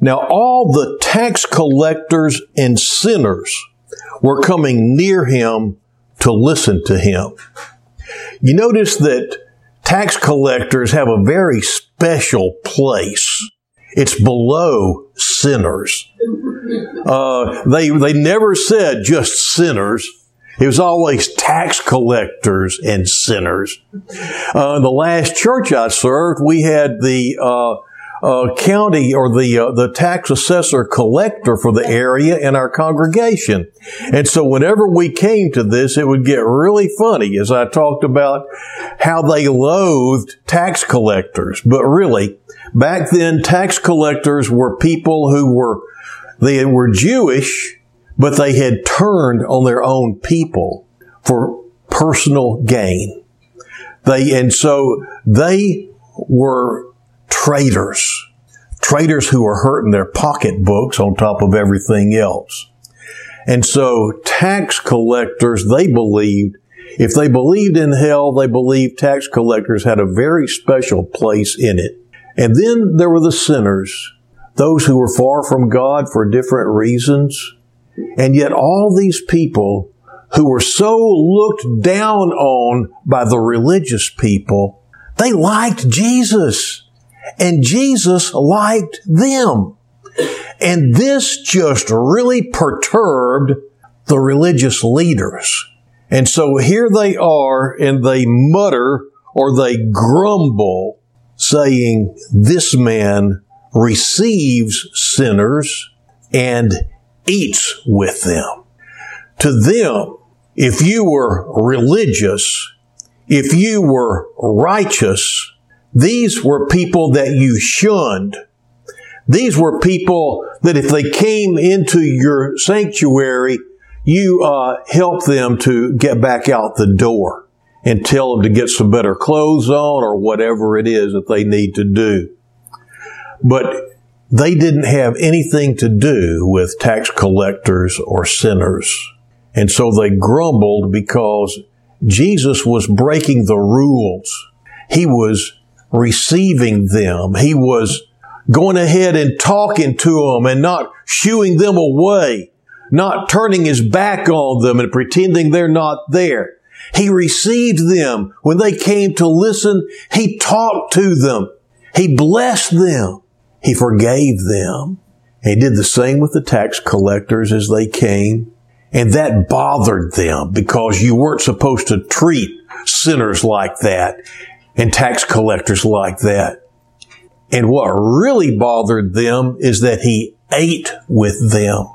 Now all the tax collectors and sinners were coming near him to listen to him. You notice that tax collectors have a very special place. It's below sinners. Uh, they, they never said just sinners. It was always tax collectors and sinners. Uh, the last church I served, we had the uh, uh, county or the uh, the tax assessor collector for the area in our congregation, and so whenever we came to this, it would get really funny as I talked about how they loathed tax collectors. But really, back then, tax collectors were people who were they were Jewish but they had turned on their own people for personal gain. They, and so they were traitors, traitors who were hurting their pocketbooks on top of everything else. And so tax collectors, they believed, if they believed in hell, they believed tax collectors had a very special place in it. And then there were the sinners, those who were far from God for different reasons and yet all these people who were so looked down on by the religious people, they liked Jesus. And Jesus liked them. And this just really perturbed the religious leaders. And so here they are and they mutter or they grumble saying, this man receives sinners and eats with them. To them, if you were religious, if you were righteous, these were people that you shunned. These were people that if they came into your sanctuary, you uh, helped them to get back out the door and tell them to get some better clothes on or whatever it is that they need to do. But they didn't have anything to do with tax collectors or sinners. And so they grumbled because Jesus was breaking the rules. He was receiving them. He was going ahead and talking to them and not shooing them away, not turning his back on them and pretending they're not there. He received them. When they came to listen, he talked to them. He blessed them. He forgave them. He did the same with the tax collectors as they came. And that bothered them because you weren't supposed to treat sinners like that and tax collectors like that. And what really bothered them is that he ate with them.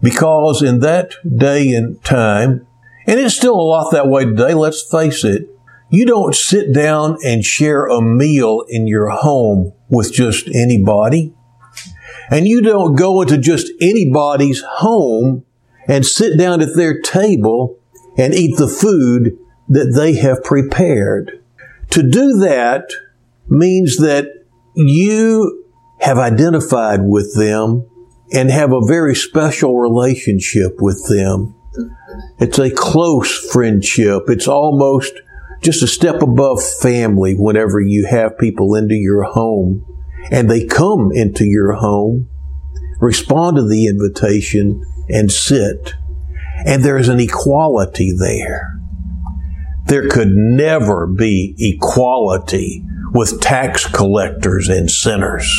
Because in that day and time, and it's still a lot that way today, let's face it, you don't sit down and share a meal in your home with just anybody. And you don't go into just anybody's home and sit down at their table and eat the food that they have prepared. To do that means that you have identified with them and have a very special relationship with them. It's a close friendship. It's almost just a step above family whenever you have people into your home and they come into your home, respond to the invitation and sit. And there's an equality there. There could never be equality with tax collectors and sinners.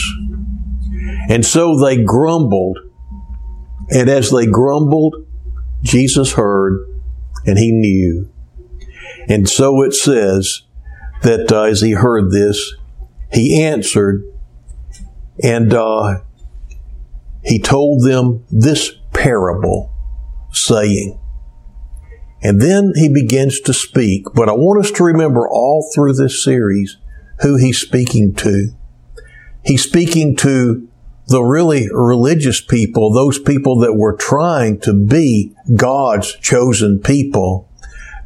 And so they grumbled. And as they grumbled, Jesus heard and he knew and so it says that uh, as he heard this, he answered and uh, he told them this parable, saying, and then he begins to speak. But I want us to remember all through this series who he's speaking to. He's speaking to the really religious people, those people that were trying to be God's chosen people.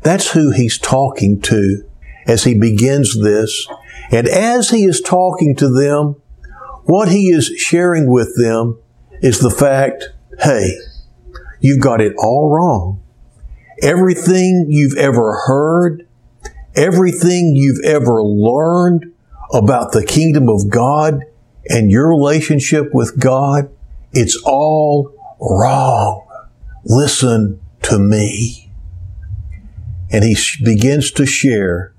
That's who he's talking to as he begins this. And as he is talking to them, what he is sharing with them is the fact, hey, you've got it all wrong. Everything you've ever heard, everything you've ever learned about the kingdom of God and your relationship with God, it's all wrong. Listen to me. And he begins to share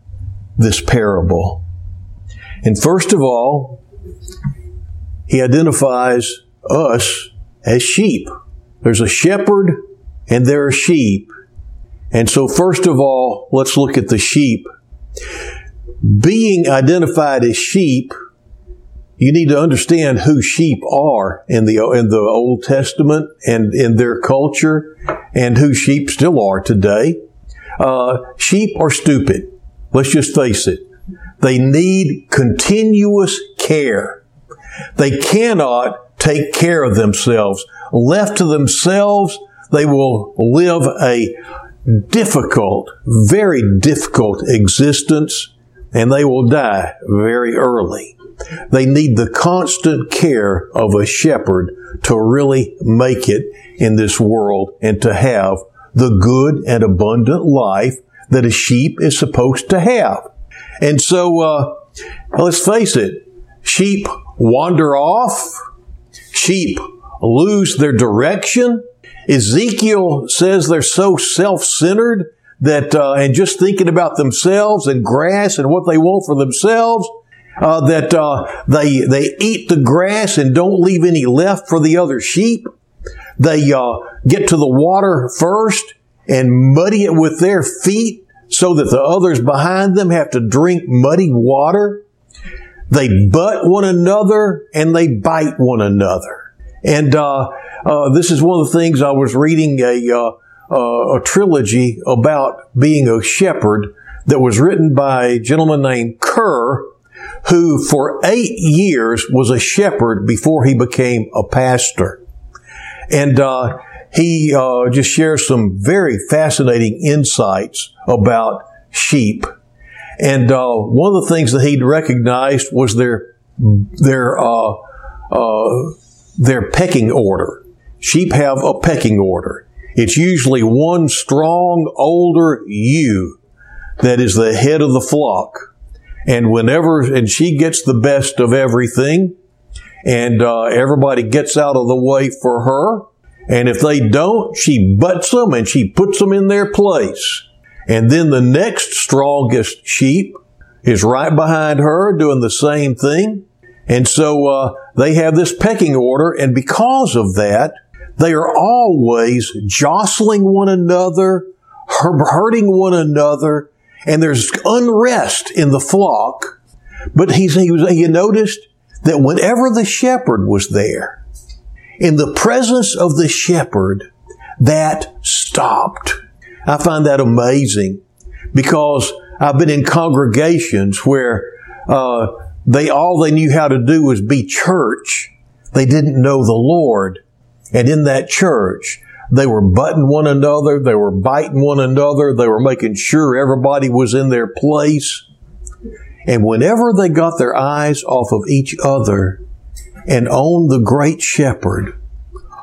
this parable. And first of all, he identifies us as sheep. There's a shepherd and there are sheep. And so first of all, let's look at the sheep. Being identified as sheep, you need to understand who sheep are in the, in the Old Testament and in their culture and who sheep still are today. Uh, sheep are stupid. Let's just face it. They need continuous care. They cannot take care of themselves. Left to themselves, they will live a difficult, very difficult existence and they will die very early. They need the constant care of a shepherd to really make it in this world and to have the good and abundant life that a sheep is supposed to have. And so, uh, let's face it, sheep wander off, sheep lose their direction. Ezekiel says they're so self-centered that, uh, and just thinking about themselves and grass and what they want for themselves, uh, that uh, they they eat the grass and don't leave any left for the other sheep. They uh, get to the water first and muddy it with their feet so that the others behind them have to drink muddy water. They butt one another and they bite one another. And uh, uh, this is one of the things I was reading a uh, uh, a trilogy about being a shepherd that was written by a gentleman named Kerr, who for eight years was a shepherd before he became a pastor. And uh, he uh, just shares some very fascinating insights about sheep. And uh, one of the things that he'd recognized was their their uh, uh, their pecking order. Sheep have a pecking order. It's usually one strong, older ewe that is the head of the flock. And whenever, and she gets the best of everything, and uh, everybody gets out of the way for her. And if they don't, she butts them and she puts them in their place. And then the next strongest sheep is right behind her doing the same thing. And so uh, they have this pecking order, and because of that, they are always jostling one another, hurting one another, and there's unrest in the flock. But he's, he, was, he noticed that whenever the shepherd was there, in the presence of the shepherd, that stopped. I find that amazing because I've been in congregations where uh, they all they knew how to do was be church. They didn't know the Lord. And in that church, they were butting one another, they were biting one another, they were making sure everybody was in their place. And whenever they got their eyes off of each other and on the great shepherd,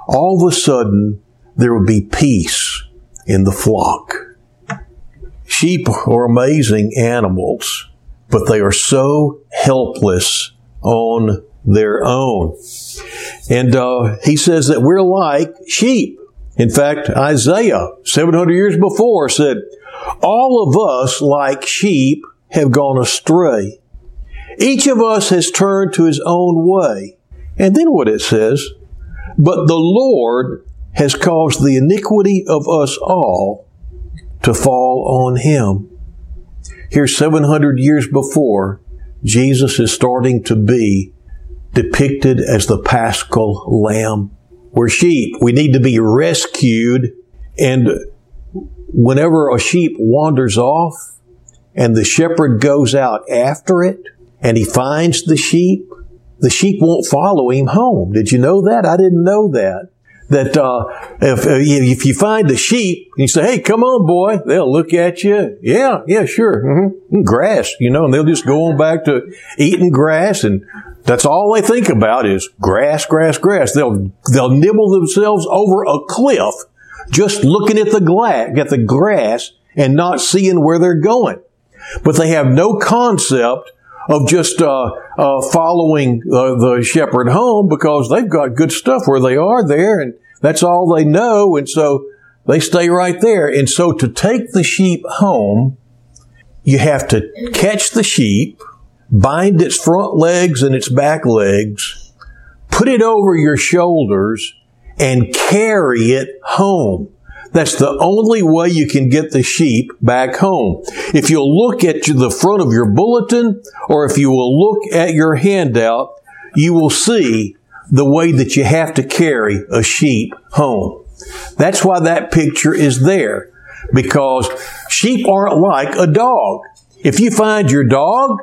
all of a sudden there would be peace in the flock. Sheep are amazing animals, but they are so helpless on their own. And uh, he says that we're like sheep. In fact, Isaiah, 700 years before, said, All of us, like sheep, have gone astray. Each of us has turned to his own way. And then what it says, But the Lord has caused the iniquity of us all to fall on him. Here, 700 years before, Jesus is starting to be depicted as the paschal lamb. We're sheep. We need to be rescued. And whenever a sheep wanders off and the shepherd goes out after it and he finds the sheep, the sheep won't follow him home. Did you know that? I didn't know that that uh, if uh, if you find the sheep you say, "Hey, come on, boy," they'll look at you. Yeah, yeah, sure. Mm-hmm. Grass, you know, and they'll just go on back to eating grass, and that's all they think about is grass, grass, grass. They'll they'll nibble themselves over a cliff just looking at the glass, at the grass, and not seeing where they're going. But they have no concept of just uh, uh, following the shepherd home because they've got good stuff where they are there, and that's all they know, and so they stay right there. And so to take the sheep home, you have to catch the sheep, bind its front legs and its back legs, put it over your shoulders, and carry it home. That's the only way you can get the sheep back home. If you'll look at the front of your bulletin or if you will look at your handout, you will see the way that you have to carry a sheep home. That's why that picture is there. Because sheep aren't like a dog. If you find your dog,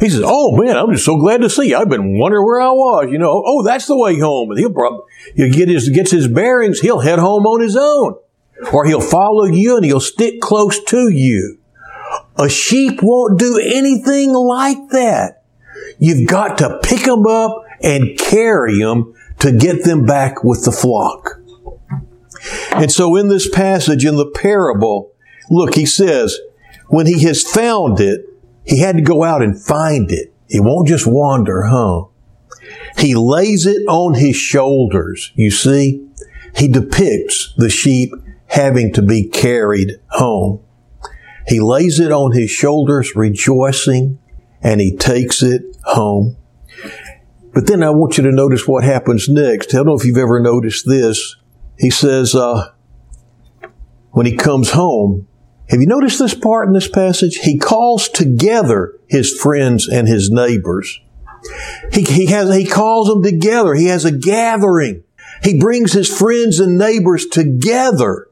he says, "Oh man, I'm just so glad to see you. I've been wondering where I was. You know, oh, that's the way home." And he'll probably he'll get his gets his bearings. He'll head home on his own, or he'll follow you and he'll stick close to you. A sheep won't do anything like that. You've got to pick them up and carry them to get them back with the flock. And so in this passage, in the parable, look, he says, when he has found it, he had to go out and find it. He won't just wander, huh? He lays it on his shoulders. You see, he depicts the sheep having to be carried home. He lays it on his shoulders, rejoicing, and he takes it home. But then I want you to notice what happens next. I don't know if you've ever noticed this. He says, uh, when he comes home, have you noticed this part in this passage? He calls together his friends and his neighbors. He, he has, he calls them together. He has a gathering. He brings his friends and neighbors together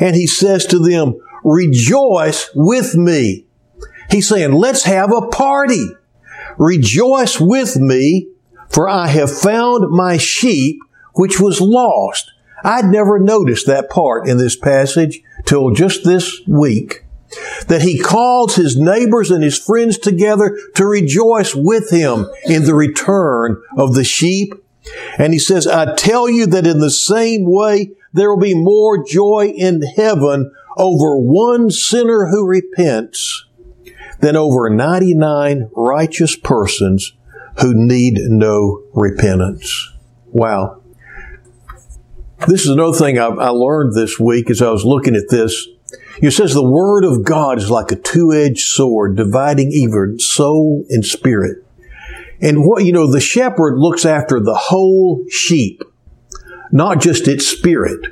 and he says to them, rejoice with me. He's saying, let's have a party. Rejoice with me for I have found my sheep which was lost. I'd never noticed that part in this passage till just this week. That he calls his neighbors and his friends together to rejoice with him in the return of the sheep. And he says, I tell you that in the same way, there will be more joy in heaven over one sinner who repents than over 99 righteous persons who need no repentance. Wow. This is another thing I, I learned this week as I was looking at this. It says the Word of God is like a two-edged sword, dividing even soul and spirit. And what, you know, the shepherd looks after the whole sheep, not just its spirit.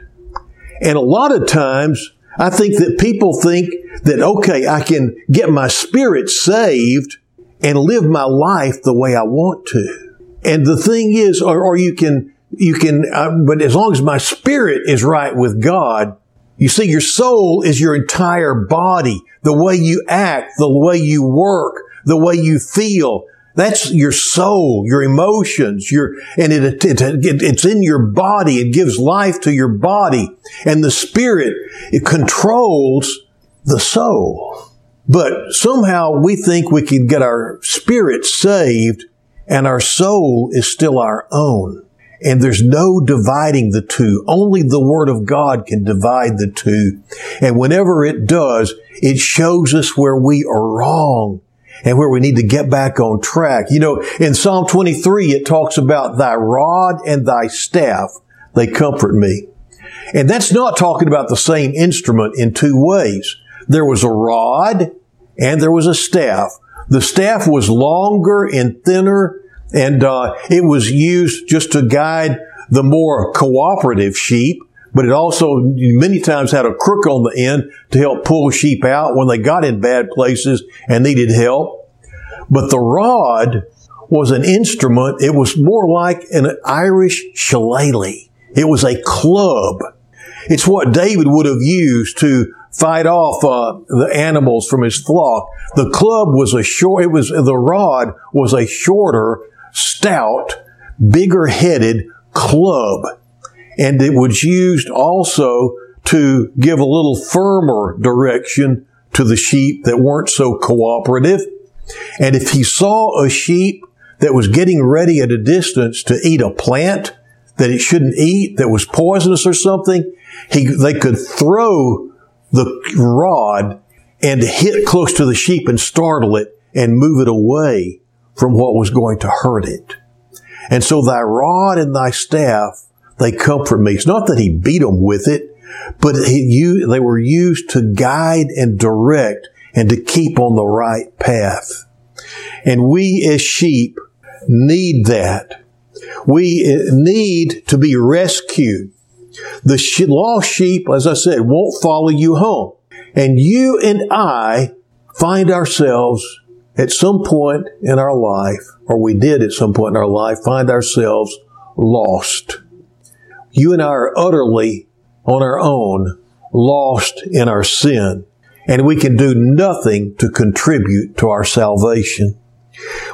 And a lot of times, I think that people think that, okay, I can get my spirit saved and live my life the way I want to. And the thing is, or, or you can, you can, uh, but as long as my spirit is right with God, you see, your soul is your entire body, the way you act, the way you work, the way you feel. That's your soul, your emotions, your, and it, it, it, it's in your body. It gives life to your body. And the spirit, it controls the soul. But somehow we think we can get our spirit saved and our soul is still our own. And there's no dividing the two. Only the Word of God can divide the two. And whenever it does, it shows us where we are wrong and where we need to get back on track. You know, in Psalm 23, it talks about thy rod and thy staff, they comfort me. And that's not talking about the same instrument in two ways. There was a rod and there was a staff. The staff was longer and thinner, and uh, it was used just to guide the more cooperative sheep. But it also many times had a crook on the end to help pull sheep out when they got in bad places and needed help. But the rod was an instrument. It was more like an Irish shillelagh. It was a club. It's what David would have used to fight off uh, the animals from his flock. The club was a short, it was, the rod was a shorter, stout, bigger headed club. And it was used also to give a little firmer direction to the sheep that weren't so cooperative. And if he saw a sheep that was getting ready at a distance to eat a plant that it shouldn't eat, that was poisonous or something, he, they could throw the rod and hit close to the sheep and startle it, and move it away from what was going to hurt it. And so thy rod and thy staff, they comfort me. It's not that he beat them with it, but he, they were used to guide and direct and to keep on the right path. And we as sheep need that. We uh, need to be rescued. The lost sheep, as I said, won't follow you home. And you and I find ourselves at some point in our life, or we did at some point in our life, find ourselves lost. You and I are utterly on our own, lost in our sin, and we can do nothing to contribute to our salvation.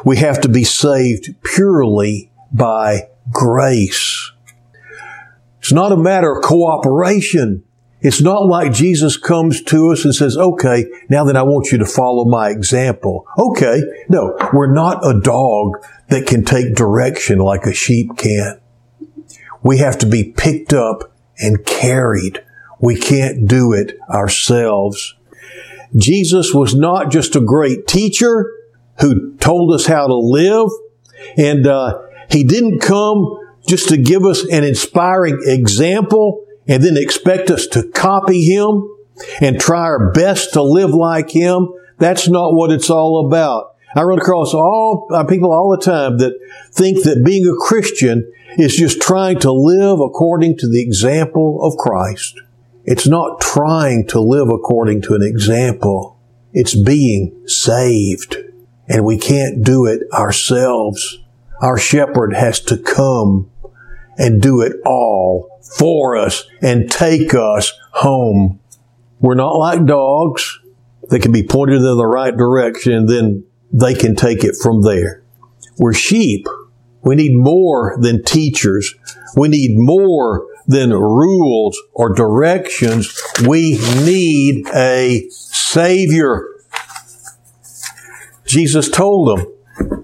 We have to be saved purely by grace. It's not a matter of cooperation. It's not like Jesus comes to us and says, okay, now then I want you to follow my example. Okay. No, we're not a dog that can take direction like a sheep can. We have to be picked up and carried. We can't do it ourselves. Jesus was not just a great teacher who told us how to live, and uh, he didn't come just to give us an inspiring example and then expect us to copy him and try our best to live like him. That's not what it's all about. I run across all uh, people all the time that think that being a Christian is just trying to live according to the example of Christ. It's not trying to live according to an example. It's being saved. And we can't do it ourselves. Our shepherd has to come and do it all for us and take us home. We're not like dogs that can be pointed in the right direction then they can take it from there. We're sheep. We need more than teachers. We need more than rules or directions. We need a Savior. Jesus told them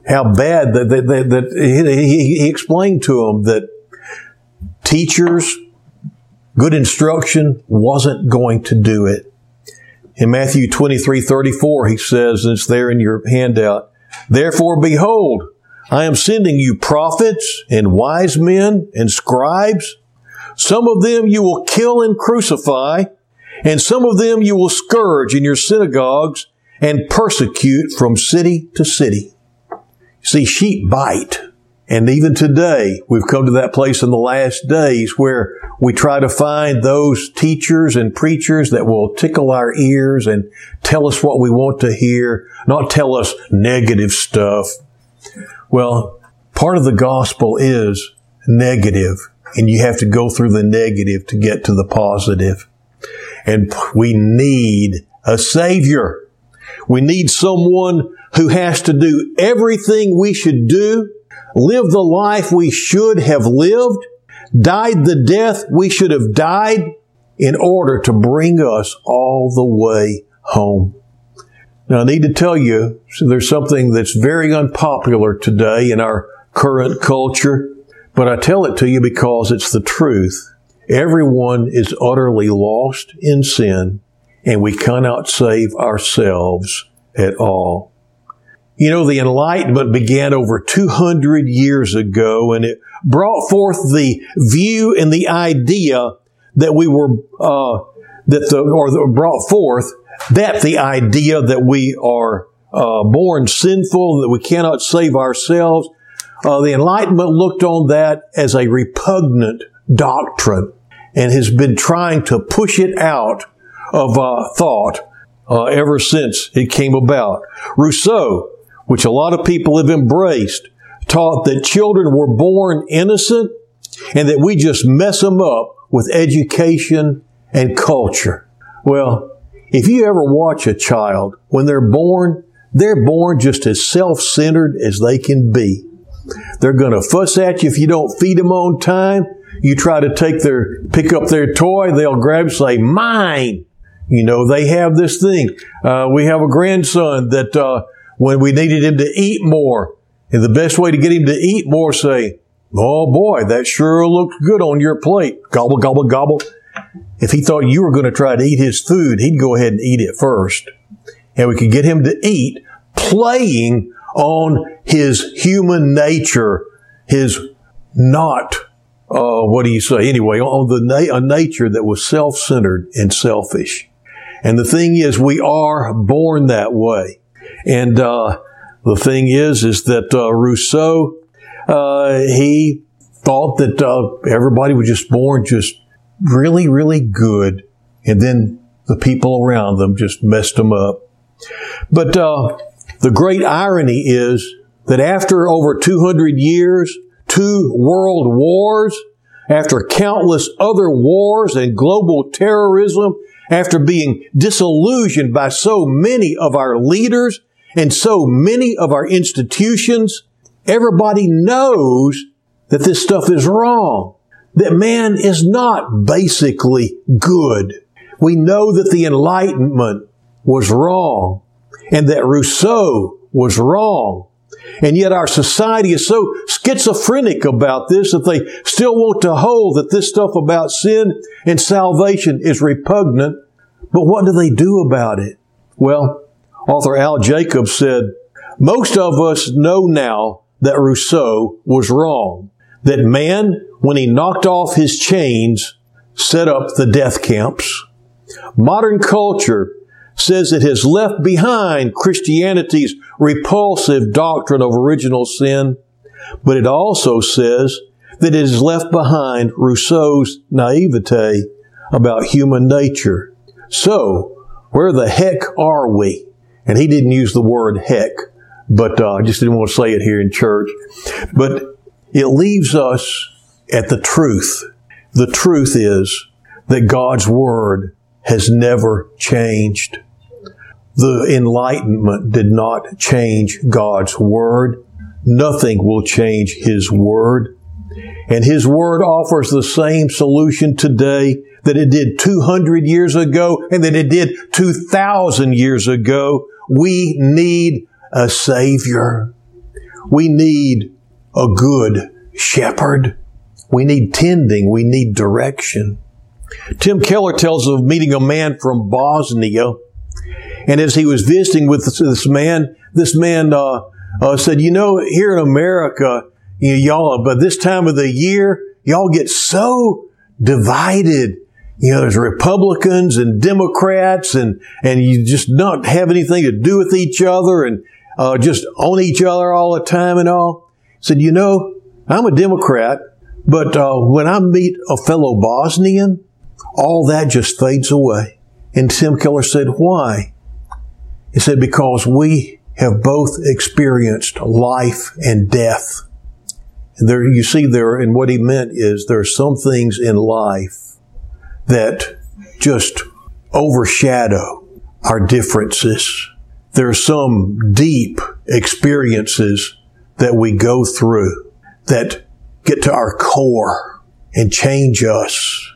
how bad that, that, that, that he, he explained to them that teachers, good instruction wasn't going to do it. In Matthew 23, 34, he says, and it's there in your handout, Therefore, behold, I am sending you prophets and wise men and scribes. Some of them you will kill and crucify, and some of them you will scourge in your synagogues and persecute from city to city. See, sheep bite. And even today, we've come to that place in the last days where we try to find those teachers and preachers that will tickle our ears and tell us what we want to hear, not tell us negative stuff. Well, part of the gospel is negative, and you have to go through the negative to get to the positive. And we need a savior. We need someone who has to do everything we should do lived the life we should have lived, died the death we should have died in order to bring us all the way home. Now I need to tell you, so there's something that's very unpopular today in our current culture, but I tell it to you because it's the truth. Everyone is utterly lost in sin and we cannot save ourselves at all. You know, the Enlightenment began over 200 years ago and it brought forth the view and the idea that we were, uh, that the, or the, brought forth that the idea that we are uh, born sinful, and that we cannot save ourselves. Uh, the Enlightenment looked on that as a repugnant doctrine and has been trying to push it out of uh, thought uh, ever since it came about. Rousseau which a lot of people have embraced, taught that children were born innocent and that we just mess them up with education and culture. Well, if you ever watch a child, when they're born, they're born just as self-centered as they can be. They're going to fuss at you if you don't feed them on time. You try to take their, pick up their toy, they'll grab, say, mine. You know, they have this thing. Uh, we have a grandson that, uh, when we needed him to eat more. And the best way to get him to eat more, say, Oh boy, that sure looks good on your plate. Gobble, gobble, gobble. If he thought you were going to try to eat his food, he'd go ahead and eat it first. And we could get him to eat playing on his human nature, his not, uh, what do you say? Anyway, on the na- a nature that was self-centered and selfish. And the thing is, we are born that way. And, uh, the thing is, is that, uh, Rousseau, uh, he thought that, uh, everybody was just born just really, really good. And then the people around them just messed them up. But, uh, the great irony is that after over 200 years, two world wars, after countless other wars and global terrorism, after being disillusioned by so many of our leaders and so many of our institutions, everybody knows that this stuff is wrong. That man is not basically good. We know that the Enlightenment was wrong and that Rousseau was wrong. And yet our society is so schizophrenic about this that they still want to hold that this stuff about sin and salvation is repugnant. But what do they do about it? Well, author Al Jacobs said, most of us know now that Rousseau was wrong. That man, when he knocked off his chains, set up the death camps. Modern culture says it has left behind Christianity's repulsive doctrine of original sin, but it also says that it has left behind Rousseau's naivete about human nature. So, where the heck are we? And he didn't use the word heck, but uh, I just didn't want to say it here in church. But it leaves us at the truth. The truth is that God's Word has never changed. The Enlightenment did not change God's Word. Nothing will change His Word. And His Word offers the same solution today that it did 200 years ago and that it did 2,000 years ago. We need a Savior. We need a good shepherd. We need tending. We need direction. Tim Keller tells of meeting a man from Bosnia and as he was visiting with this, man, this man uh, uh, said, "You know, here in America, you know, y'all, but this time of the year, y'all get so divided." You know, there's Republicans and Democrats, and and you just don't have anything to do with each other, and uh, just on each other all the time and all. Said, you know, I'm a Democrat, but uh, when I meet a fellow Bosnian, all that just fades away. And Tim Keller said, why? He said, because we have both experienced life and death. And there, you see there, and what he meant is there are some things in life that just overshadow our differences. There are some deep experiences that we go through that get to our core and change us.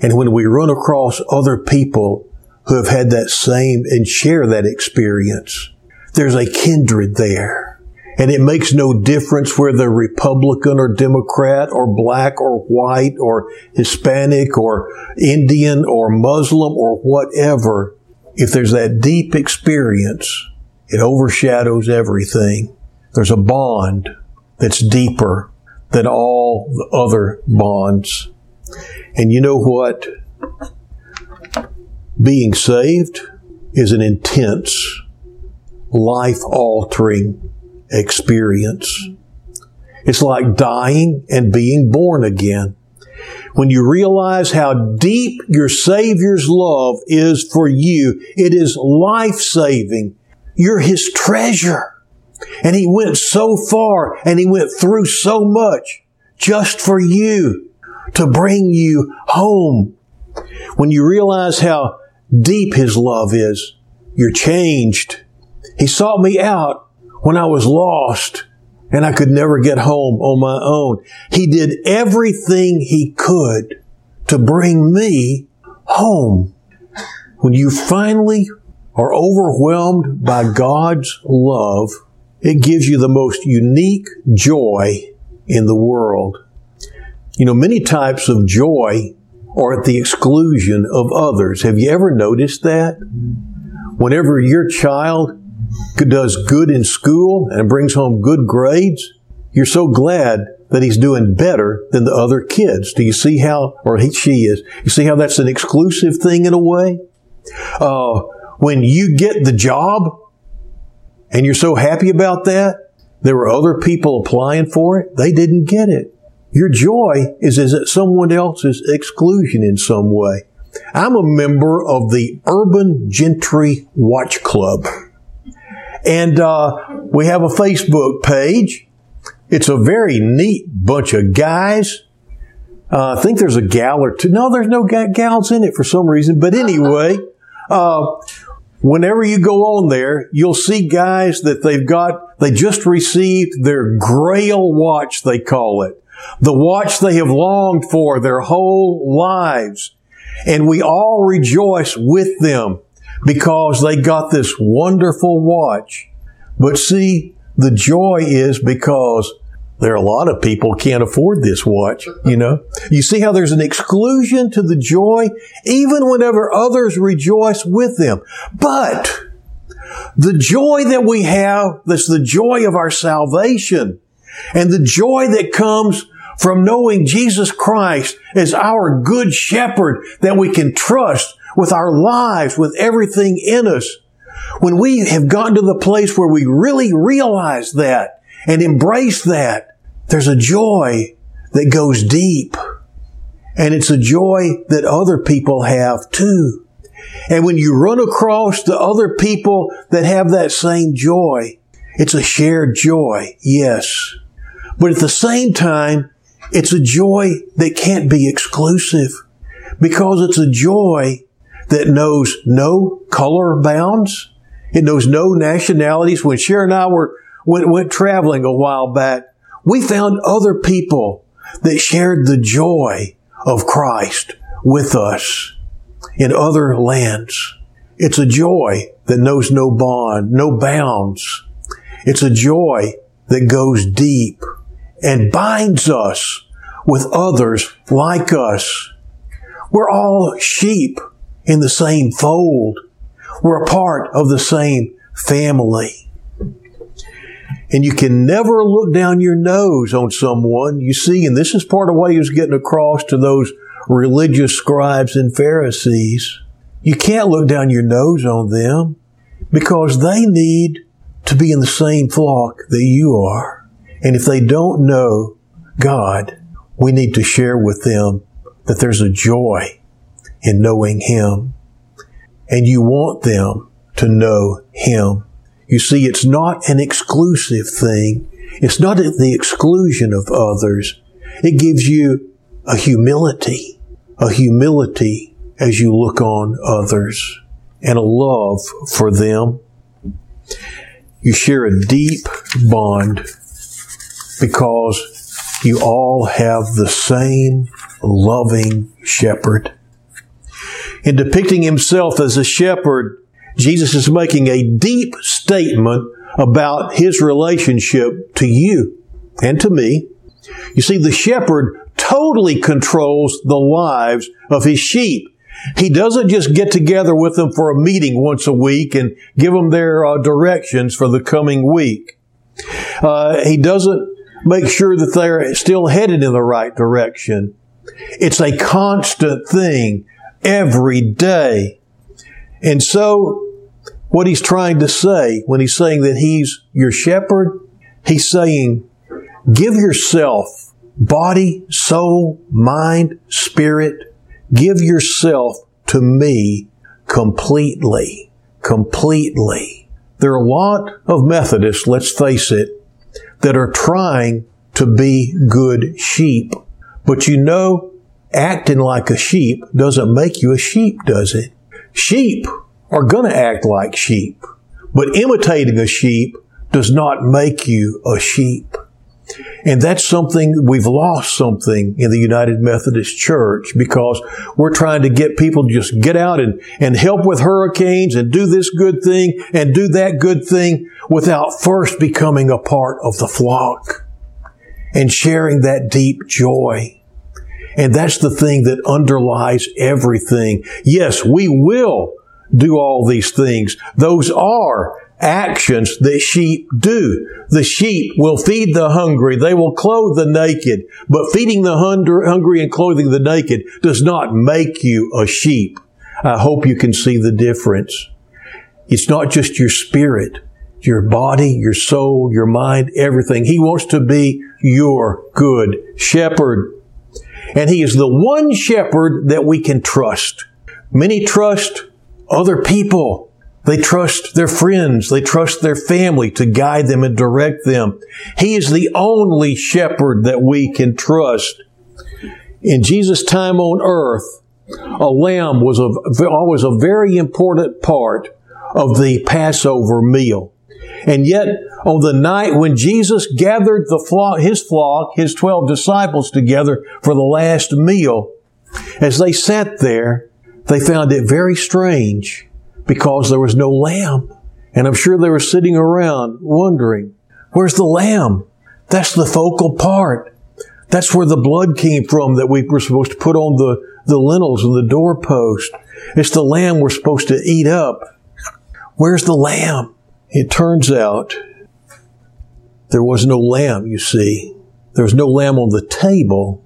And when we run across other people who have had that same and share that experience. There's a kindred there. And it makes no difference whether Republican or Democrat or black or white or Hispanic or Indian or Muslim or whatever. If there's that deep experience, it overshadows everything. There's a bond that's deeper than all the other bonds. And you know what? Being saved is an intense, life altering experience. It's like dying and being born again. When you realize how deep your Savior's love is for you, it is life saving. You're His treasure. And He went so far and He went through so much just for you to bring you home. When you realize how deep His love is. You're changed. He sought me out when I was lost and I could never get home on my own. He did everything He could to bring me home. When you finally are overwhelmed by God's love, it gives you the most unique joy in the world. You know, many types of joy are at the exclusion of others. Have you ever noticed that? Whenever your child does good in school and brings home good grades, you're so glad that he's doing better than the other kids. Do you see how, or he, she is, you see how that's an exclusive thing in a way? Uh, when you get the job and you're so happy about that, there were other people applying for it. They didn't get it. Your joy is, is at someone else's exclusion in some way. I'm a member of the Urban Gentry Watch Club. And uh, we have a Facebook page. It's a very neat bunch of guys. Uh, I think there's a gal or two. No, there's no gals in it for some reason. But anyway, uh, whenever you go on there, you'll see guys that they've got, they just received their grail watch, they call it. The watch they have longed for their whole lives. And we all rejoice with them because they got this wonderful watch. But see, the joy is because there are a lot of people can't afford this watch, you know. You see how there's an exclusion to the joy even whenever others rejoice with them. But the joy that we have, that's the joy of our salvation and the joy that comes from knowing Jesus Christ as our good shepherd that we can trust with our lives, with everything in us. When we have gotten to the place where we really realize that and embrace that, there's a joy that goes deep. And it's a joy that other people have too. And when you run across the other people that have that same joy, it's a shared joy, yes. But at the same time, it's a joy that can't be exclusive because it's a joy that knows no color bounds. It knows no nationalities. When Sharon and I were, went, went traveling a while back, we found other people that shared the joy of Christ with us in other lands. It's a joy that knows no bond, no bounds. It's a joy that goes deep and binds us with others like us. We're all sheep in the same fold. We're a part of the same family. And you can never look down your nose on someone. You see, and this is part of what he was getting across to those religious scribes and Pharisees. You can't look down your nose on them because they need to be in the same flock that you are. And if they don't know God, we need to share with them that there's a joy in knowing Him. And you want them to know Him. You see, it's not an exclusive thing. It's not at the exclusion of others. It gives you a humility, a humility as you look on others and a love for them. You share a deep bond because you all have the same loving shepherd. In depicting himself as a shepherd, Jesus is making a deep statement about his relationship to you and to me. You see, the shepherd totally controls the lives of his sheep. He doesn't just get together with them for a meeting once a week and give them their uh, directions for the coming week. Uh, he doesn't make sure that they're still headed in the right direction. It's a constant thing every day. And so, what he's trying to say when he's saying that he's your shepherd, he's saying, give yourself, body, soul, mind, spirit, give yourself to me completely. Completely. There are a lot of Methodists, let's face it, that are trying to be good sheep. But you know, acting like a sheep doesn't make you a sheep, does it? Sheep are going to act like sheep, but imitating a sheep does not make you a sheep. And that's something we've lost something in the United Methodist Church because we're trying to get people to just get out and, and help with hurricanes and do this good thing and do that good thing without first becoming a part of the flock and sharing that deep joy. And that's the thing that underlies everything. Yes, we will do all these things. Those are actions that sheep do. The sheep will feed the hungry. They will clothe the naked. But feeding the hungry and clothing the naked does not make you a sheep. I hope you can see the difference. It's not just your spirit, your body, your soul, your mind, everything. He wants to be your good shepherd. And he is the one shepherd that we can trust. Many trust other people. They trust their friends. They trust their family to guide them and direct them. He is the only shepherd that we can trust. In Jesus' time on earth, a lamb was a, always a very important part of the Passover meal. And yet, on the night when Jesus gathered the flock, his flock, his 12 disciples together for the last meal, as they sat there, they found it very strange because there was no lamb. And I'm sure they were sitting around wondering, where's the lamb? That's the focal part. That's where the blood came from that we were supposed to put on the, the lintels and the doorpost. It's the lamb we're supposed to eat up. Where's the lamb? It turns out there was no lamb, you see. There was no lamb on the table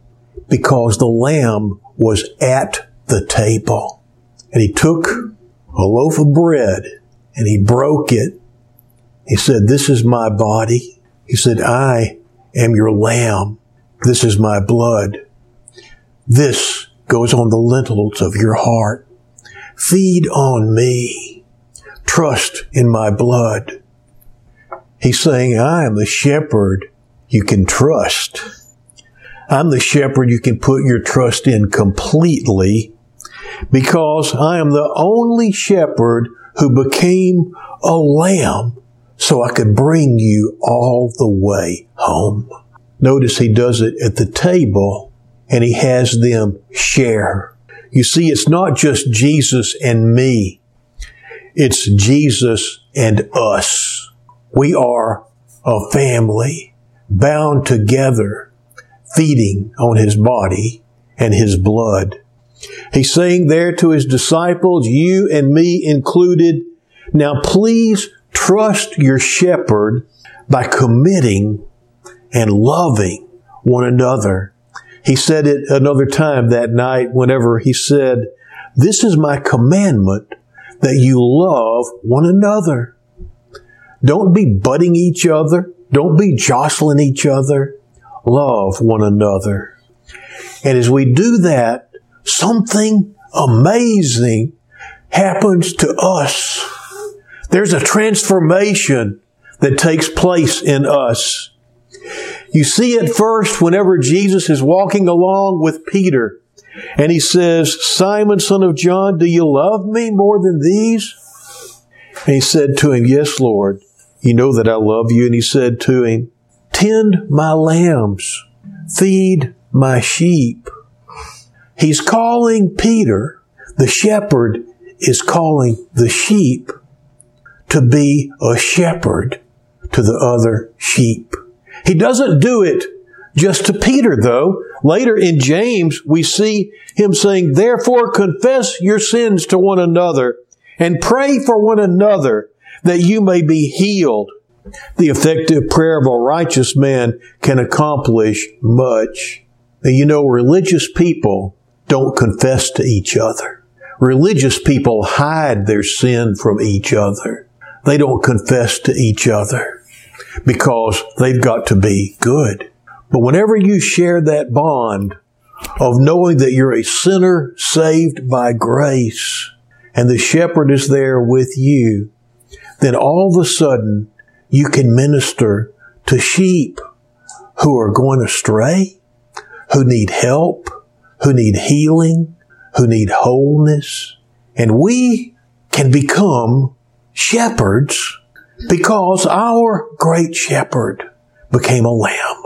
because the lamb was at the table. And he took a loaf of bread and he broke it. He said, This is my body. He said, I am your lamb. This is my blood. This goes on the lintels of your heart. Feed on me. Trust in my blood. He's saying, I am the shepherd you can trust. I'm the shepherd you can put your trust in completely because I am the only shepherd who became a lamb so I could bring you all the way home. Notice he does it at the table and he has them share. You see, it's not just Jesus and me. It's Jesus and us. We are a family bound together, feeding on his body and his blood. He's saying there to his disciples, you and me included, now please trust your shepherd by committing and loving one another. He said it another time that night whenever he said, This is my commandment that you love one another. Don't be butting each other. Don't be jostling each other. Love one another. And as we do that, something amazing happens to us. There's a transformation that takes place in us. You see it first whenever Jesus is walking along with Peter and he says, Simon, son of John, do you love me more than these? And he said to him, Yes, Lord. You know that I love you. And he said to him, Tend my lambs, feed my sheep. He's calling Peter, the shepherd is calling the sheep to be a shepherd to the other sheep. He doesn't do it just to Peter though. Later in James, we see him saying, therefore confess your sins to one another and pray for one another that you may be healed. The effective prayer of a righteous man can accomplish much. You know, religious people don't confess to each other. Religious people hide their sin from each other. They don't confess to each other because they've got to be good. But whenever you share that bond of knowing that you're a sinner saved by grace and the shepherd is there with you, then all of a sudden you can minister to sheep who are going astray, who need help, who need healing, who need wholeness. And we can become shepherds because our great shepherd became a lamb.